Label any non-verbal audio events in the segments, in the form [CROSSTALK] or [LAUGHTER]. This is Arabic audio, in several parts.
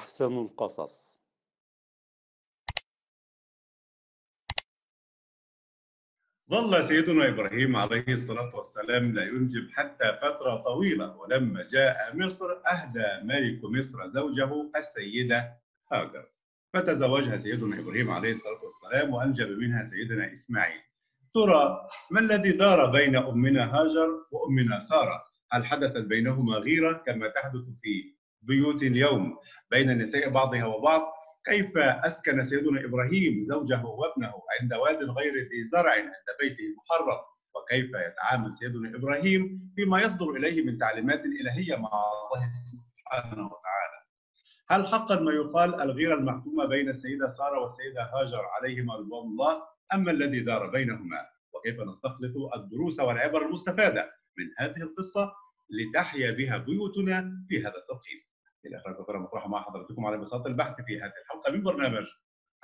أحسن القصص. ظل سيدنا إبراهيم عليه الصلاة والسلام لا ينجب حتى فترة طويلة ولما جاء مصر أهدى ملك مصر زوجه السيدة هاجر. فتزوجها سيدنا إبراهيم عليه الصلاة والسلام وأنجب منها سيدنا إسماعيل. ترى ما الذي دار بين أمنا هاجر وأمنا سارة؟ هل حدثت بينهما غيرة كما تحدث في بيوت اليوم بين النساء بعضها وبعض كيف أسكن سيدنا إبراهيم زوجه وابنه عند واد غير ذي زرع عند بيته المحرم وكيف يتعامل سيدنا إبراهيم فيما يصدر إليه من تعليمات إلهية مع الله سبحانه وتعالى. هل حقا ما يقال الغيرة المحكومة بين السيدة سارة والسيدة هاجر عليهما رضوان الله اما الذي دار بينهما؟ وكيف نستخلص الدروس والعبر المستفادة من هذه القصة لتحيا بها بيوتنا في هذا التوقيت. إلى آخر الفقرة مطروحة مع حضراتكم على بساط البحث في هذه الحلقة من برنامج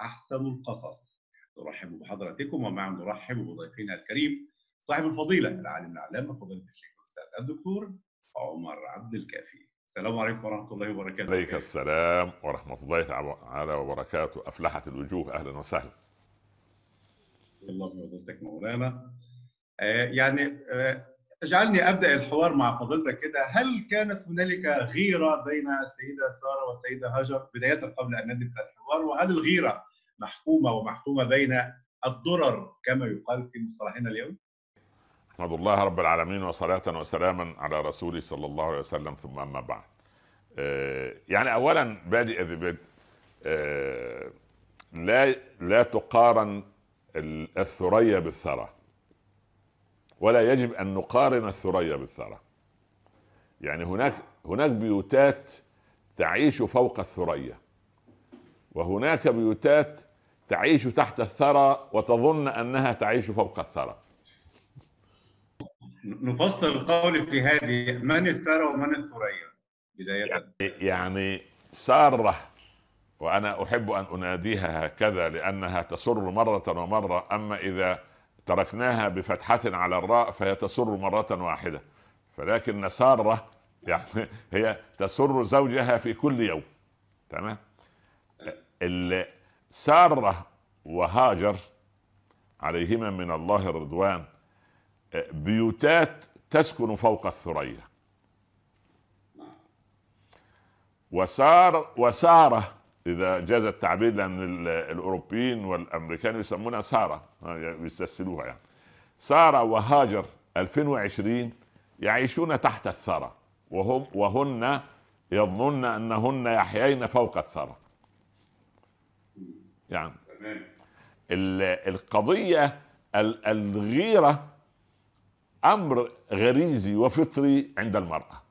أحسن القصص. نرحب بحضراتكم ومعا نرحب بضيفنا الكريم صاحب الفضيلة العالم العلامه فضيله الشيخ الأستاذ الدكتور عمر عبد الكافي. السلام عليكم ورحمة الله وبركاته. عليك السلام ورحمة الله تعالى وبركاته أفلحت الوجوه أهلا وسهلا. الله بفضلتك مولانا. آه يعني آه اجعلني أبدأ الحوار مع فضيلتك كده هل كانت هنالك غيرة بين السيدة سارة والسيدة هاجر بداية قبل أن نبدأ الحوار وهل الغيرة محكومة ومحكومة بين الضرر كما يقال في مصطلحنا اليوم؟ أحمد الله رب العالمين وصلاة وسلاما على رسوله صلى الله عليه وسلم ثم أما بعد. آه يعني اولا بادئ ببدء آه لا لا تقارن الثريا بالثرى. ولا يجب أن نقارن الثريا بالثرى. يعني هناك هناك بيوتات تعيش فوق الثريا وهناك بيوتات تعيش تحت الثرى وتظن أنها تعيش فوق الثرى. نفصل القول في هذه من الثرى ومن الثريا بداية. يعني, يعني سارة وأنا أحب أن أناديها هكذا لأنها تسر مرة ومرة أما إذا تركناها بفتحة على الراء فهي تسر مرة واحدة. فلكن سارة يعني هي تسر زوجها في كل يوم. تمام؟ سارة وهاجر عليهما من الله الرضوان بيوتات تسكن فوق الثريا. وسار وسارة إذا جاز التعبير لأن الأوروبيين والأمريكان يسمونها سارة يستسهلوها يعني. سارة وهاجر 2020 يعيشون تحت الثرى وهم وهن يظنن أنهن يحيين فوق الثرى. يعني القضية الغيرة أمر غريزي وفطري عند المرأة.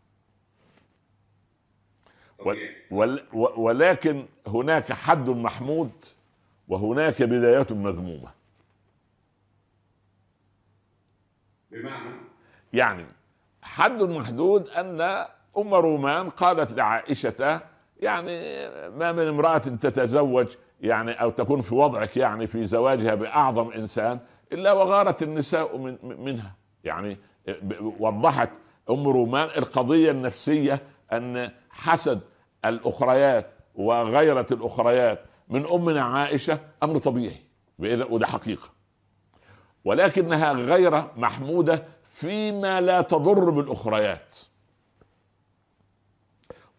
ولكن هناك حد محمود وهناك بداية مذمومة. بمعنى؟ يعني حد محدود أن أم رومان قالت لعائشة يعني ما من امرأة تتزوج يعني أو تكون في وضعك يعني في زواجها بأعظم إنسان إلا وغارت النساء من منها. يعني وضحت أم رومان القضية النفسية أن حسد الأخريات وغيرة الأخريات من أمنا عائشة أمر طبيعي وده حقيقة. ولكنها غير محمودة فيما لا تضر بالأخريات.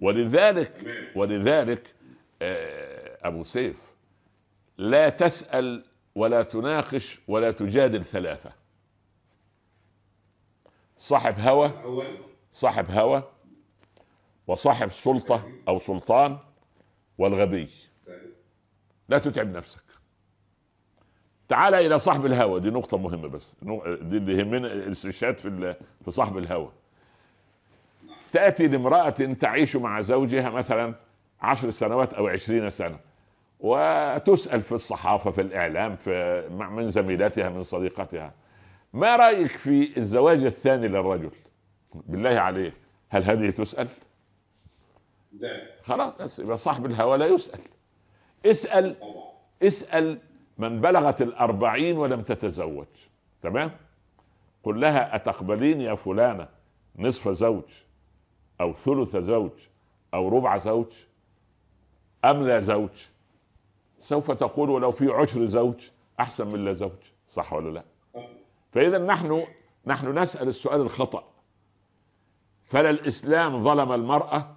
ولذلك ولذلك أبو سيف لا تسأل ولا تناقش ولا تجادل ثلاثة. صاحب هوى صاحب هوى وصاحب سلطة أو سلطان والغبي. لا تتعب نفسك. تعال إلى صاحب الهوى. دي نقطة مهمة بس. دي اللي يهمنا الاستشهاد في في صاحب الهوى. تأتي لامرأة تعيش مع زوجها مثلا عشر سنوات أو عشرين سنة وتسأل في الصحافة في الإعلام في من زميلاتها من صديقتها ما رأيك في الزواج الثاني للرجل؟ بالله عليك. هل هذه تسأل؟ خلاص بس يبقى صاحب الهوى لا يسأل. اسأل اسأل من بلغت الأربعين ولم تتزوج. تمام؟ قل لها أتقبلين يا فلانة نصف زوج أو ثلث زوج أو ربع زوج أم لا زوج؟ سوف تقول ولو في عشر زوج أحسن من لا زوج. صح ولا لا؟ فإذا نحن نحن نسأل السؤال الخطأ. فلا الإسلام ظلم المرأة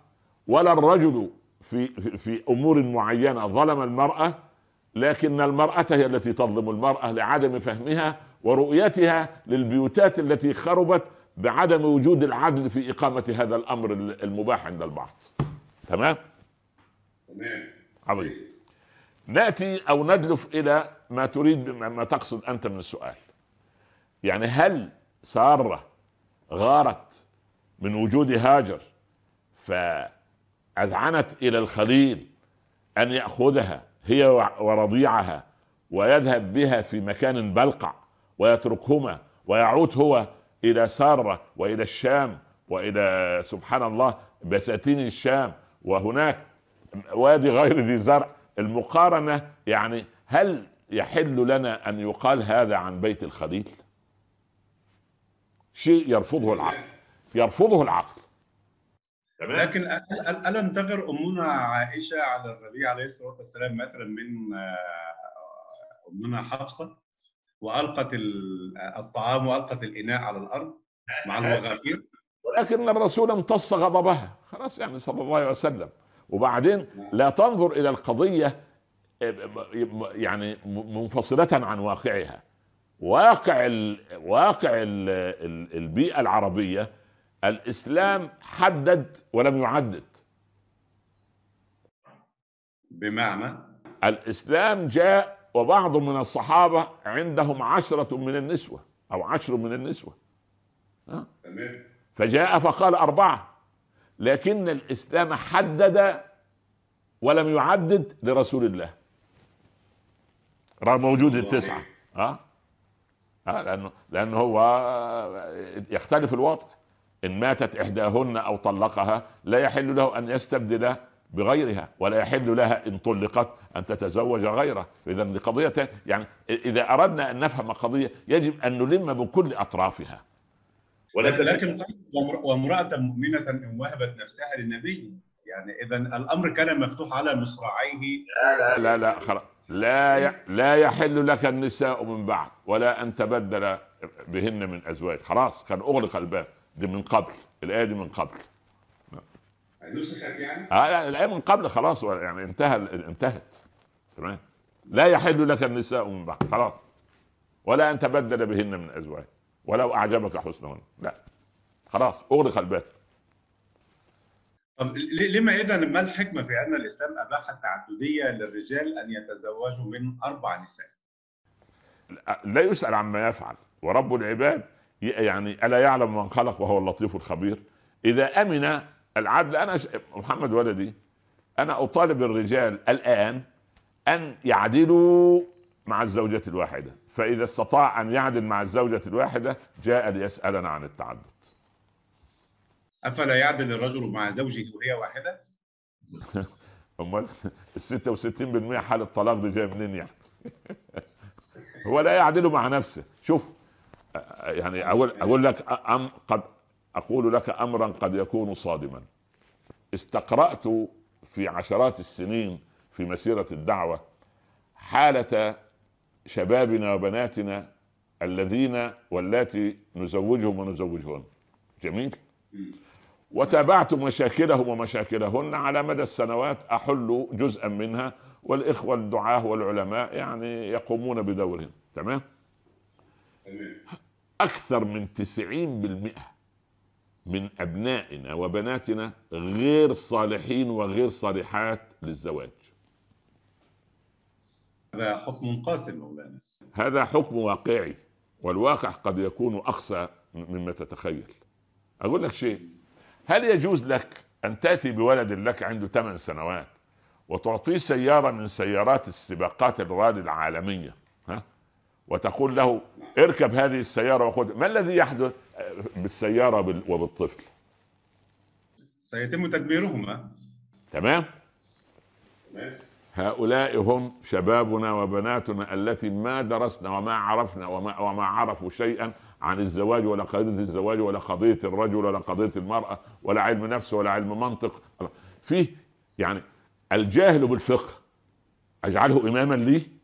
ولا الرجل في في أمور معينة ظلم المرأة لكن المرأة هي التي تظلم المرأة لعدم فهمها ورؤيتها للبيوتات التي خربت بعدم وجود العدل في إقامة هذا الأمر المباح عند البعض. تمام؟ تمام. عظيم. نأتي أو ندلف إلى ما تريد ما تقصد أنت من السؤال. يعني هل سارة غارت من وجود هاجر فاذعنت إلى الخليل أن يأخذها هي ورضيعها ويذهب بها في مكان بلقع ويتركهما ويعود هو إلى سارة وإلى الشام وإلى سبحان الله بساتين الشام وهناك وادي غير ذي زرع. المقارنة يعني هل يحل لنا أن يقال هذا عن بيت الخليل؟ شيء يرفضه العقل. يرفضه العقل. لكن ألم تغر أمنا عائشة على النبي عليه الصلاة والسلام مثلا من أمنا حفصة وألقت الطعام وألقت الإناء على الأرض مع الوغافير ولكن الرسول امتص غضبها. خلاص يعني صلى الله عليه وسلم. وبعدين لا تنظر إلى القضية يعني منفصلة عن واقعها. واقع ال واقع ال البيئة العربية الإسلام حدد ولم يعدد. بمعنى؟ الإسلام جاء وبعض من الصحابة عندهم عشرة من النسوة أو عشر من النسوة. تمام. فجاء فقال أربعة. لكن الإسلام حدد ولم يعدد لرسول الله. رغم وجود التسعة. ها؟ أه؟ لأنه لأنه هو يختلف الوضع. إن ماتت إحداهن أو طلقها لا يحل له أن يستبدل بغيرها ولا يحل لها إن طلقت أن تتزوج غيره. إذا قضيه يعني إذا أردنا أن نفهم قضيه يجب أن نلم بكل أطرافها. ولكن لكن وامرأة مؤمنة إن وهبت نفسها للنبي يعني إذا الأمر كان مفتوح على مصراعيه. لا لا لا خلاص. لا لا يحل لك النساء من بعد ولا أن تبدل بهن من أزواج. خلاص كان أغلق الباب. دي من قبل الآية دي من قبل. نسخت يعني؟ آه لا الآية من قبل خلاص يعني انتهى انتهت. تمام؟ لا يحل لك النساء من بعد خلاص. ولا أن تبدل بهن من أزواج ولو أعجبك حسنهن. لا. خلاص أغلق الباب. طب لما إذا ما الحكمة في أن الإسلام أباح التعددية للرجال أن يتزوجوا من أربع نساء؟ لا يسأل عما يفعل. ورب العباد يعني ألا يعلم من خلق وهو اللطيف الخبير إذا أمن العدل أنا محمد ولدي أنا أطالب الرجال الآن أن يعدلوا مع الزوجة الواحدة فإذا استطاع أن يعدل مع الزوجة الواحدة جاء ليسألنا عن التعدد أفلا يعدل الرجل مع زوجه وهي واحدة؟ [LAUGHS] أمال ال 66% حاله طلاق دي جاية منين يعني؟ [LAUGHS] هو لا يعدل مع نفسه شوف يعني أقول أقول لك أم قد أقول لك امرا قد يكون صادما. استقرأت في عشرات السنين في مسيرة الدعوة حالة شبابنا وبناتنا الذين واللاتي نزوجهم ونزوجهن. جميل؟ وتابعت مشاكلهم ومشاكلهن على مدى السنوات أحل جزءا منها والإخوة الدعاة والعلماء يعني يقومون بدورهم. تمام؟ أكثر من 90% من أبنائنا وبناتنا غير صالحين وغير صالحات للزواج. هذا حكم قاسم مولانا. هذا حكم واقعي والواقع قد يكون اقسى مما تتخيل. أقول لك شيء هل يجوز لك أن تأتي بولد لك عنده ثمان سنوات وتعطيه سيارة من سيارات السباقات الرالي العالمية؟ ها؟ وتقول له اركب هذه السيارة وخذ ما الذي يحدث بالسيارة وبالطفل؟ سيتم تدميرهما تمام؟ تمام. هؤلاء هم شبابنا وبناتنا التي ما درسنا وما عرفنا وما, وما عرفوا شيئا عن الزواج ولا قضية الزواج ولا قضية الرجل ولا قضية المرأة ولا علم نفس ولا علم منطق. فيه يعني الجاهل بالفقه. أجعله اماما لي؟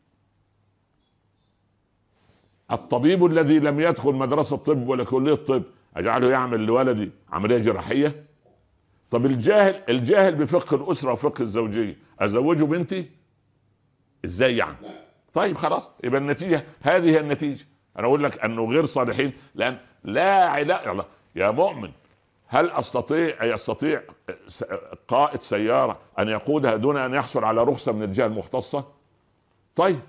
الطبيب الذي لم يدخل مدرسة طب ولا كلية طب أجعله يعمل لولدي عملية جراحية؟ طب الجاهل الجاهل بفقه الأسرة وفقه الزوجية أزوجه بنتي؟ إزاي يعني؟ طيب خلاص يبقى النتيجة هذه هي النتيجة. أنا أقول لك أنه غير صالحين لأن لا علاقه يا مؤمن هل أستطيع يستطيع قائد سيارة أن يقودها دون أن يحصل على رخصة من الجهة المختصة؟ طيب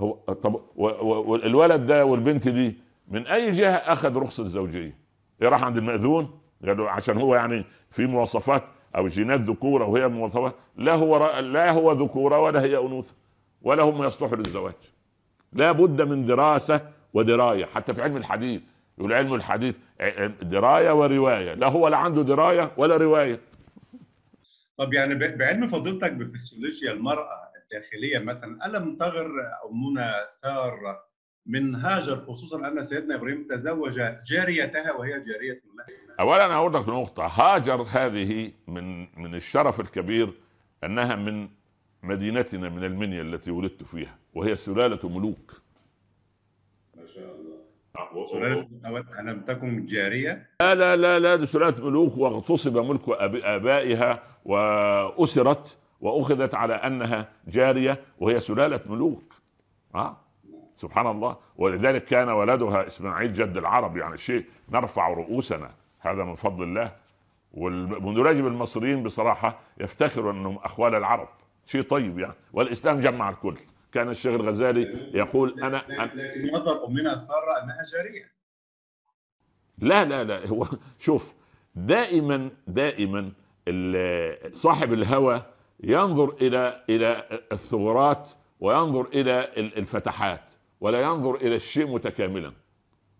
هو طب والولد ده والبنت دي من أي جهة أخذ رخصة زوجية؟ راح عند المأذون؟ قالوا عشان هو يعني في مواصفات أو جينات ذكورة وهي مواصفات لا هو لا هو ذكورة ولا هي أنوثة ولا هم يصلحوا للزواج. لا بد من دراسة ودراية حتى في علم الحديث يقول علم الحديث دراية ورواية لا هو لا عنده دراية ولا رواية. طب يعني بعلم فضيلتك بفسيولوجيا المرأة الداخلية مثلا ألم تغر امنا ساره من هاجر خصوصا أن سيدنا إبراهيم تزوج جاريتها وهي جارية له اولا أقول لك نقطة. هاجر هذه من من الشرف الكبير أنها من مدينتنا من المنيا التي ولدت فيها وهي سلالة ملوك. ما شاء الله. سلالة ألم تكن جارية؟ لا لا لا لا دي سلالة ملوك واغتصب ملك آبائها وأسرت وأخذت على أنها جارية وهي سلالة ملوك. ها سبحان الله ولذلك كان ولدها إسماعيل جد العرب. يعني شيء نرفع رؤوسنا. هذا من فضل الله. والمدرج المصريين بصراحة يفتخروا أنهم أخوال العرب. شيء طيب يعني. والإسلام جمع الكل. كان الشيخ الغزالي يقول أنا لكن نظر أمنا ساره أنها جارية. لا لا لا. هو شوف دائما دائما صاحب الهوى ينظر إلى إلى الثغرات وينظر إلى الفتحات ولا ينظر إلى الشيء متكاملا.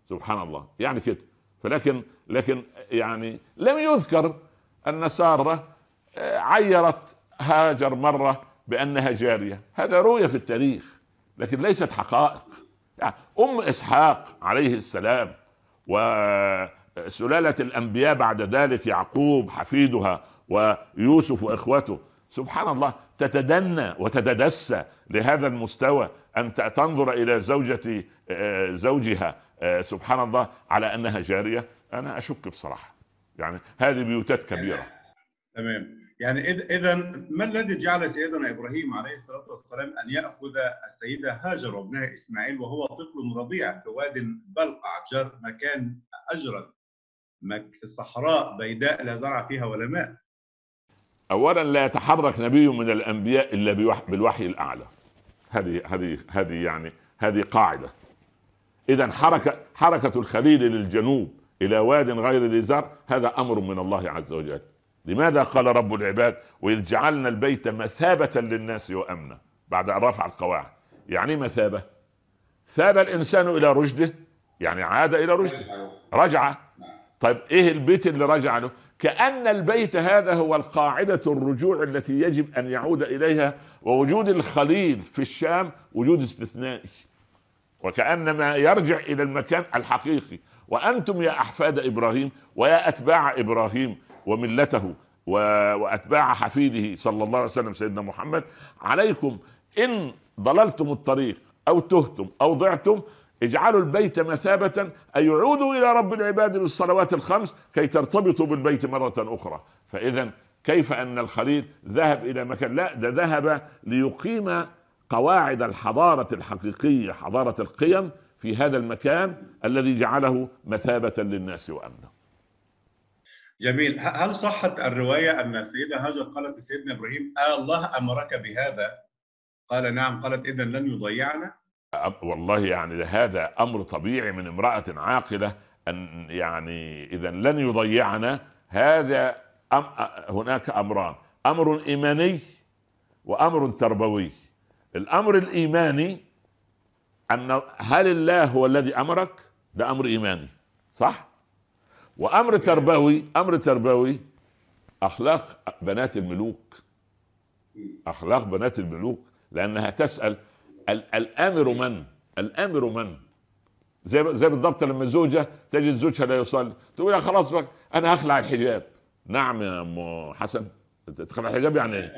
سبحان الله. يعني كده. فلكن لكن يعني لم يذكر أن سارة آه، عيرت هاجر مرة بأنها جارية. هذا رؤية في التاريخ لكن ليست حقائق. يعني أم إسحاق عليه السلام وسلالة الأنبياء بعد ذلك يعقوب حفيدها ويوسف واخوته سبحان الله تتدنى وتتدسى لهذا المستوى أن تنظر إلى زوجة آه، زوجها آه، سبحان الله على أنها جارية. أنا أشك بصراحة. يعني هذه بيوتات كبيرة. تمام. يعني إذا ما الذي جعل سيدنا إبراهيم عليه الصلاة والسلام أن يأخذ السيدة هاجر وابنها إسماعيل وهو طفل رضيع في واد بلقع جر مكان اجرد صحراء بيداء لا زرع فيها ولا ماء؟ اولا لا يتحرك نبي من الأنبياء إلا بالوحي الأعلى. هذه هذه هذه يعني هذه قاعدة. اذا حركه حركة الخليل للجنوب إلى واد غير ذي زرع هذا أمر من الله عز وجل. لماذا قال رب العباد وإذ جعلنا البيت مثابة للناس وأمنا؟ بعد أن رفع القواعد. يعني مثابة؟ ثاب الإنسان إلى رشده يعني عاد إلى رشده. رجع طيب إيه البيت اللي رجع له؟ كأن البيت هذا هو القاعدة الرجوع التي يجب أن يعود إليها ووجود الخليل في الشام وجود استثنائي. وكأن ما يرجع إلى المكان الحقيقي. وأنتم يا أحفاد إبراهيم ويا أتباع إبراهيم وملته وأتباع حفيده صلى الله عليه وسلم سيدنا محمد عليكم إن ضللتم الطريق أو تهتم أو ضعتم اجعلوا البيت مثابة أي يعودوا إلى رب العباد بالصلوات الخمس كي ترتبطوا بالبيت مرة أخرى. فإذا كيف أن الخليل ذهب إلى مكان؟ لا ده ذهب ليقيم قواعد الحضارة الحقيقية حضارة القيم في هذا المكان الذي جعله مثابة للناس وأمنا. جميل. هل صحت الرواية أن السيدة هاجر قالت لسيدنا إبراهيم آه الله أمرك بهذا؟ قال نعم. قالت إذا لن يضيعنا. والله يعني هذا أمر طبيعي من امرأة عاقلة أن يعني إذا لن يضيعنا. هذا أم هناك أمران. أمر إيماني وأمر تربوي. الأمر الإيماني أن هل الله هو الذي أمرك؟ ده أمر إيماني صح؟ وأمر تربوي أمر تربوي أخلاق بنات الملوك. أخلاق بنات الملوك لأنها تسأل الامر من؟ الامر من؟ زي زي بالضبط لما الزوجه تجد زوجها لا يصلي تقول يا خلاص بقى أنا هخلع الحجاب. نعم يا أم حسن تخلع الحجاب يعني إيه؟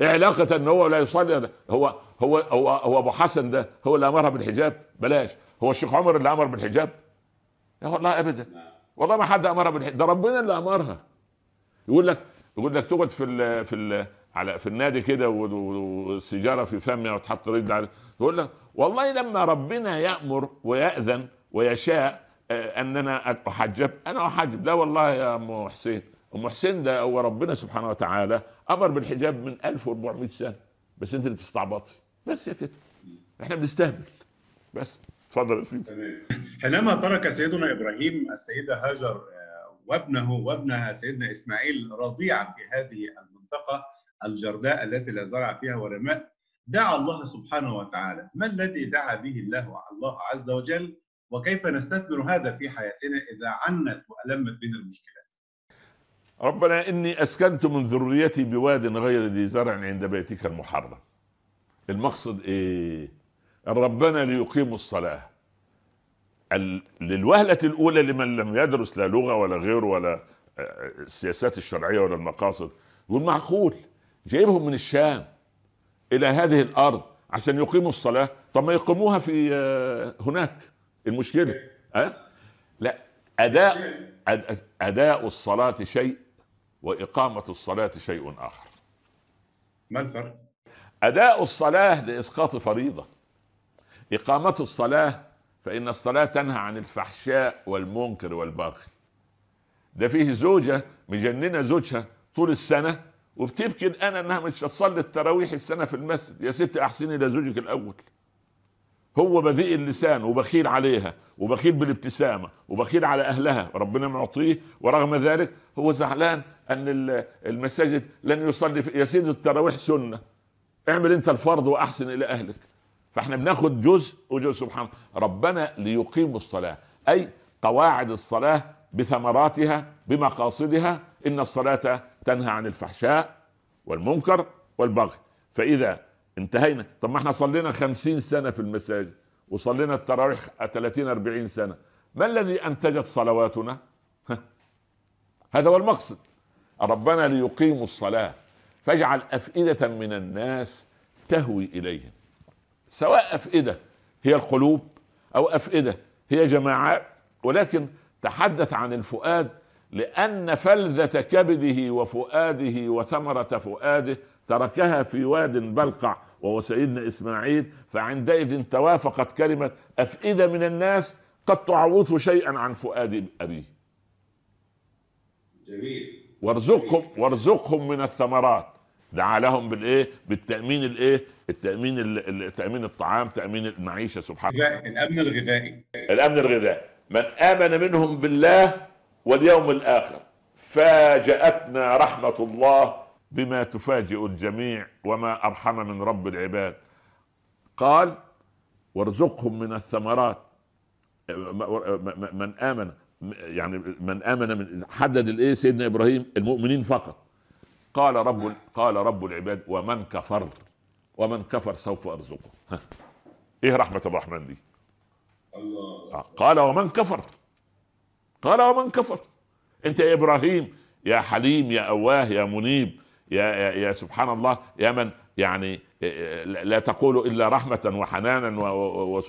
إيه علاقة إن هو لا يصلي هو هو هو هو أبو حسن ده هو اللي أمرها بالحجاب؟ بلاش. هو الشيخ عمر اللي أمر بالحجاب؟ يا والله ابدا. والله ما حد أمرها بالحجاب ده ربنا اللي أمرها. يقول لك يقول لك تقعد في ال في ال على في النادي كده والسيجارة في فمها وتحط رجل على يقول لك والله لما ربنا يأمر ويأذن ويشاء آه، أننا أحجب. أنا أحجب. لا والله يا أم حسين. أم حسين ده هو ربنا سبحانه وتعالى أمر بالحجاب من 1400 سنة. بس أنت اللي بتستعبطي. بس يا كده. إحنا بنستهبل. بس. اتفضل يا سيدي. حينما ترك سيدنا إبراهيم السيده هاجر آه، وابنه وابنها سيدنا إسماعيل رضيعا في هذه المنطقة الجرداء التي لا زرع فيها ورماء دعا الله سبحانه وتعالى. ما الذي دعا به الله الله عز وجل؟ وكيف نستثمر هذا في حياتنا إذا عنت وألمت بنا المشكلات؟ ربنا إني أسكنت من ذريتي بواد غير ذي زرع عند بيتك المحرم. المقصد إيه؟ ربنا ليقيموا الصلاة. للوهلة الأولى لمن لم يدرس لا لغة ولا غير ولا آه، السياسات الشرعية ولا المقاصد. يقول معقول جايبهم من الشام إلى هذه الأرض عشان يقيموا الصلاة. طب ما يقيموها في آه، هناك. المشكلة أه؟ لا أداء أداء الصلاة شيء وإقامة الصلاة شيء آخر. ما الفرق؟ أداء الصلاة لإسقاط فريضة. إقامة الصلاة فإن الصلاة تنهى عن الفحشاء والمنكر والبغي. ده فيه زوجة مجننة زوجها طول السنة وبتبكي الآن إنها مش هتصلي التراويح السنة في المسجد. يا ست احسني إلى زوجك الأول. هو بذيء اللسان وبخيل عليها وبخيل بالابتسامة وبخيل على أهلها ربنا معطيه. ورغم ذلك هو زعلان أن المساجد لن يصلي يا سيدي التراويح سنة. اعمل أنت الفرض وأحسن إلى أهلك. فإحنا بناخد جزء وجزء. سبحان ربنا ليقيم الصلاة. أي قواعد الصلاة بثمراتها بمقاصدها إن الصلاة تنهى عن الفحشاء والمنكر والبغي. فإذا انتهينا طب ما إحنا صلينا خمسين سنة في المساجد وصلينا التراويح 30 40 سنة ما الذي أنتجت صلواتنا؟ هذا هو المقصد. ربنا ليقيموا الصلاة فاجعل أفئدة من الناس تهوي إليهم سواء أفئدة هي القلوب أو أفئدة هي جماعات ولكن تحدث عن الفؤاد لأن فلذة كبده وفؤاده وثمرة فؤاده تركها في واد بلقع وهو سيدنا إسماعيل فعندئذ توافقت كلمة أفئدة من الناس قد تعوضه شيئا عن فؤاد أبيه. جميل وارزقهم وارزقهم من الثمرات دعا لهم بالإيه؟ بالتأمين الإيه؟ التأمين تأمين الطعام، تأمين المعيشة سبحان الله. الأمن الغذائي. الأمن الغذائي، من آمن منهم بالله واليوم الآخر فاجأتنا رحمة الله بما تفاجئ الجميع وما أرحم من رب العباد. قال وارزقهم من الثمرات. من آمن يعني من آمن من حدد الإيه؟ سيدنا إبراهيم المؤمنين فقط. قال رب قال رب العباد ومن كفر ومن كفر سوف أرزقه. إيه رحمة الرحمن دي؟ الله. آه، قال ومن كفر. قال ومن كفر. أنت يا إبراهيم يا حليم يا أواه يا منيب يا, يا, يا سبحان الله يا من؟ يعني لا تقول إلا رحمة وحنانا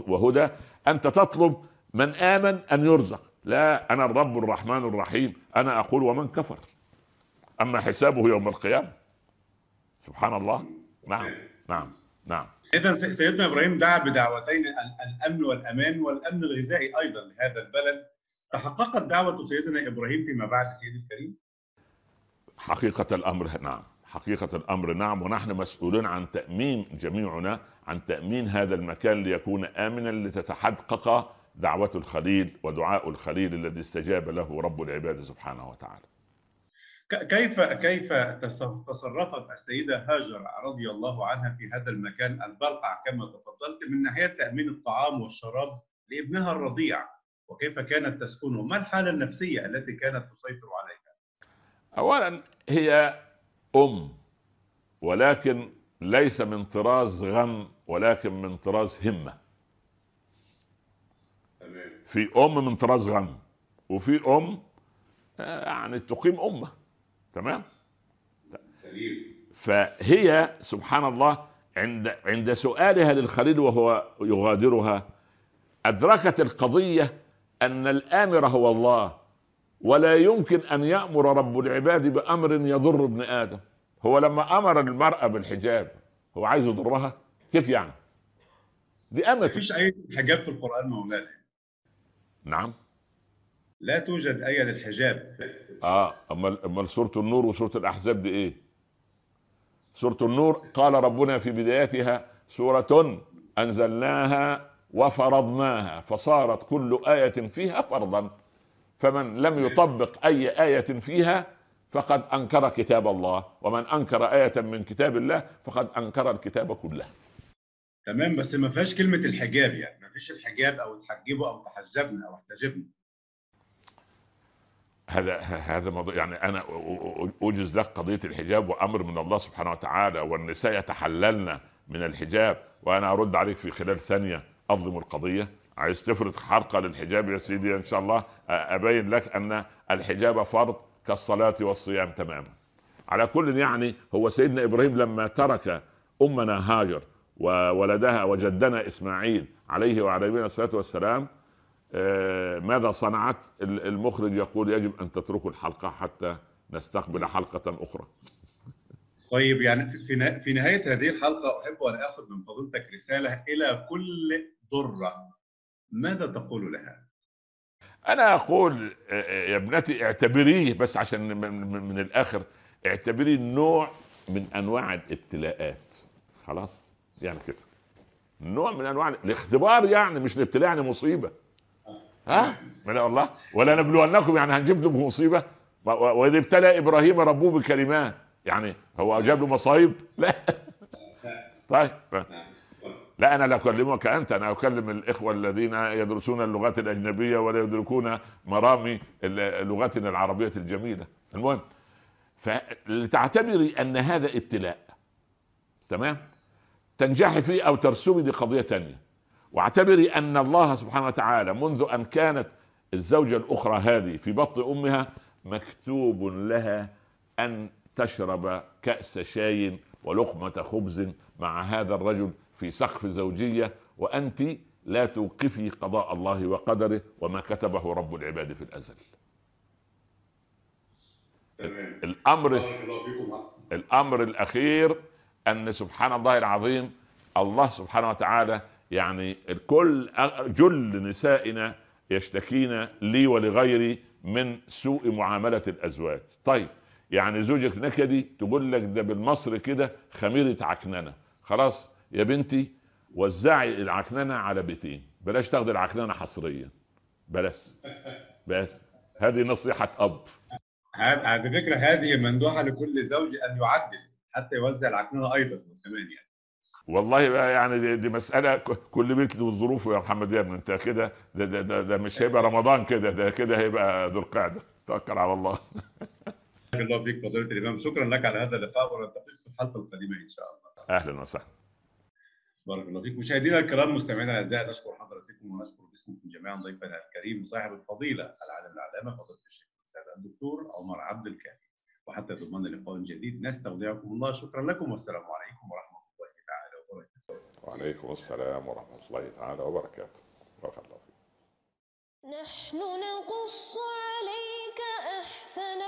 وهدى. أنت تطلب من آمن أن يرزق. لا أنا الرب الرحمن الرحيم أنا أقول ومن كفر. أما حسابه يوم القيامة. سبحان الله. نعم نعم نعم. اذا سيدنا إبراهيم دعا بدعوتين الأمن والأمان والأمن الغذائي أيضا لهذا البلد. تحققت دعوة سيدنا إبراهيم فيما بعد سيدي الكريم؟ حقيقة الأمر نعم. حقيقة الأمر نعم. ونحن مسؤولون عن تأمين جميعنا عن تأمين هذا المكان ليكون آمنا لتتحقق دعوة الخليل ودعاء الخليل الذي استجاب له رب العباد سبحانه وتعالى. كيف كيف تصرفت السيدة هاجر رضي الله عنها في هذا المكان البرقع كما تفضلت من ناحية تأمين الطعام والشراب لابنها الرضيع؟ وكيف كانت تسكنه؟ ما الحالة النفسية التي كانت تسيطر عليها؟ اولا هي أم ولكن ليس من طراز غم ولكن من طراز همة في أم من طراز غم وفي أم آه، يعني تقيم أمة تمام فهي سبحان الله عند عند سؤالها للخليل وهو يغادرها أدركت القضية أن الآمر هو الله ولا يمكن أن يأمر رب العباد بأمر يضر ابن آدم. هو لما أمر المرأة بالحجاب هو عايز يضرها؟ كيف يعني؟ دي امته مفيش أي حجاب في القرآن مولانا نعم. لا توجد إيه للحجاب. آه أمال أمال سورة النور وسورة الأحزاب دي إيه؟ سورة النور قال ربنا في بدايتها سورة أنزلناها وفرضناها فصارت كل آية فيها فرضا. فمن لم يطبق أي آية فيها فقد أنكر كتاب الله ومن أنكر آية من كتاب الله فقد أنكر الكتاب كله. تمام بس ما فيهاش كلمة الحجاب يعني ما فيش الحجاب أو تحجبوا أو تحجبنا أو احتجبنا. هذا هذا موضوع يعني أنا أوجز لك قضية الحجاب وأمر من الله سبحانه وتعالى والنساء يتحللن من الحجاب وأنا أرد عليك في خلال ثانية. اظلم القضية. عايز تفرض حلقه للحجاب يا سيدي إن شاء الله أبين لك أن الحجاب فرض كالصلاة والصيام تماما. على كل يعني هو سيدنا إبراهيم لما ترك أمنا هاجر وولدها وجدنا إسماعيل عليه وعلى نبينا الصلاة والسلام ماذا صنعت؟ المخرج يقول يجب أن تتركوا الحلقة حتى نستقبل حلقة أخرى. طيب يعني في في نهاية هذه الحلقة أحب أن آخذ من فضيلتك رسالة إلى كل ضرة ماذا تقول لها؟ أنا أقول آه، آه، يا ابنتي اعتبريه بس عشان من الآخر اعتبريه نوع من أنواع الابتلاءات. خلاص؟ يعني كده. نوع من أنواع الاختبار يعني مش الابتلاء يعني مصيبة. ها؟ من الله. ولا نبلونكم يعني هنجيب لكم مصيبة؟ واذ ابتلى إبراهيم ربه بكلمات يعني هو جاب له مصايب؟ لا. طيب لا أنا لا أكلمك أنت أنا أكلم الإخوة الذين يدرسون اللغات الأجنبية ولا يدركون مرامي لغتنا العربية الجميلة. المهم فلتعتبري أن هذا ابتلاء تمام؟ تنجحي فيه أو ترسمي دي قضيه واعتبري أن الله سبحانه وتعالى منذ أن كانت الزوجة الأخرى هذه في بطن أمها مكتوب لها أن تشرب كأس شاي ولقمة خبز مع هذا الرجل في سقف زوجية وأنت لا توقفي قضاء الله وقدره وما كتبه رب العباد في الأزل. الأمر الأمر الأخير أن سبحان الله العظيم الله سبحانه وتعالى يعني الكل جل نسائنا يشتكين لي ولغيري من سوء معاملة الأزواج. طيب يعني زوجك نكدي تقول لك ده بالمصر كده خميرة عكننة. خلاص يا بنتي وزعي العكننة على بيتين بلاش تاخدي العكننة حصريا. بلاش. بس. هذه نصيحة أب. على فكرة هذه مندوحه لكل زوج أن يعدل حتى يوزع العكننة أيضا كمان يعني. والله بقى يعني دي, دي مسألة كل بيت له ظروفه يا محمد يا ابني انت كده ده, ده, ده, ده مش هيبقى رمضان كده. ده كده هيبقى ذو القعدة. توكل على الله. [LAUGHS] بارك الله فيك فضيلة الإمام. شكرا لك على هذا اللقاء ونلتقي في الحلقة القادمة إن شاء الله. أهلا وسهلا. بارك الله فيك. مشاهدينا الكرام مستمعينا الأعزاء نشكر حضراتكم ونشكر باسمكم جميعا ضيفنا الكريم وصاحب الفضيلة العالم العلامة فضيلة الشيخ الأستاذ الدكتور عمر عبد الكافي وحتى ضمن لقاء جديد نستودعكم الله شكرا لكم والسلام عليكم ورحمة الله تعالى وبركاته. وعليكم السلام ورحمة الله تعالى وبركاته. بارك الله فيك. نحن نقص عليك أحسن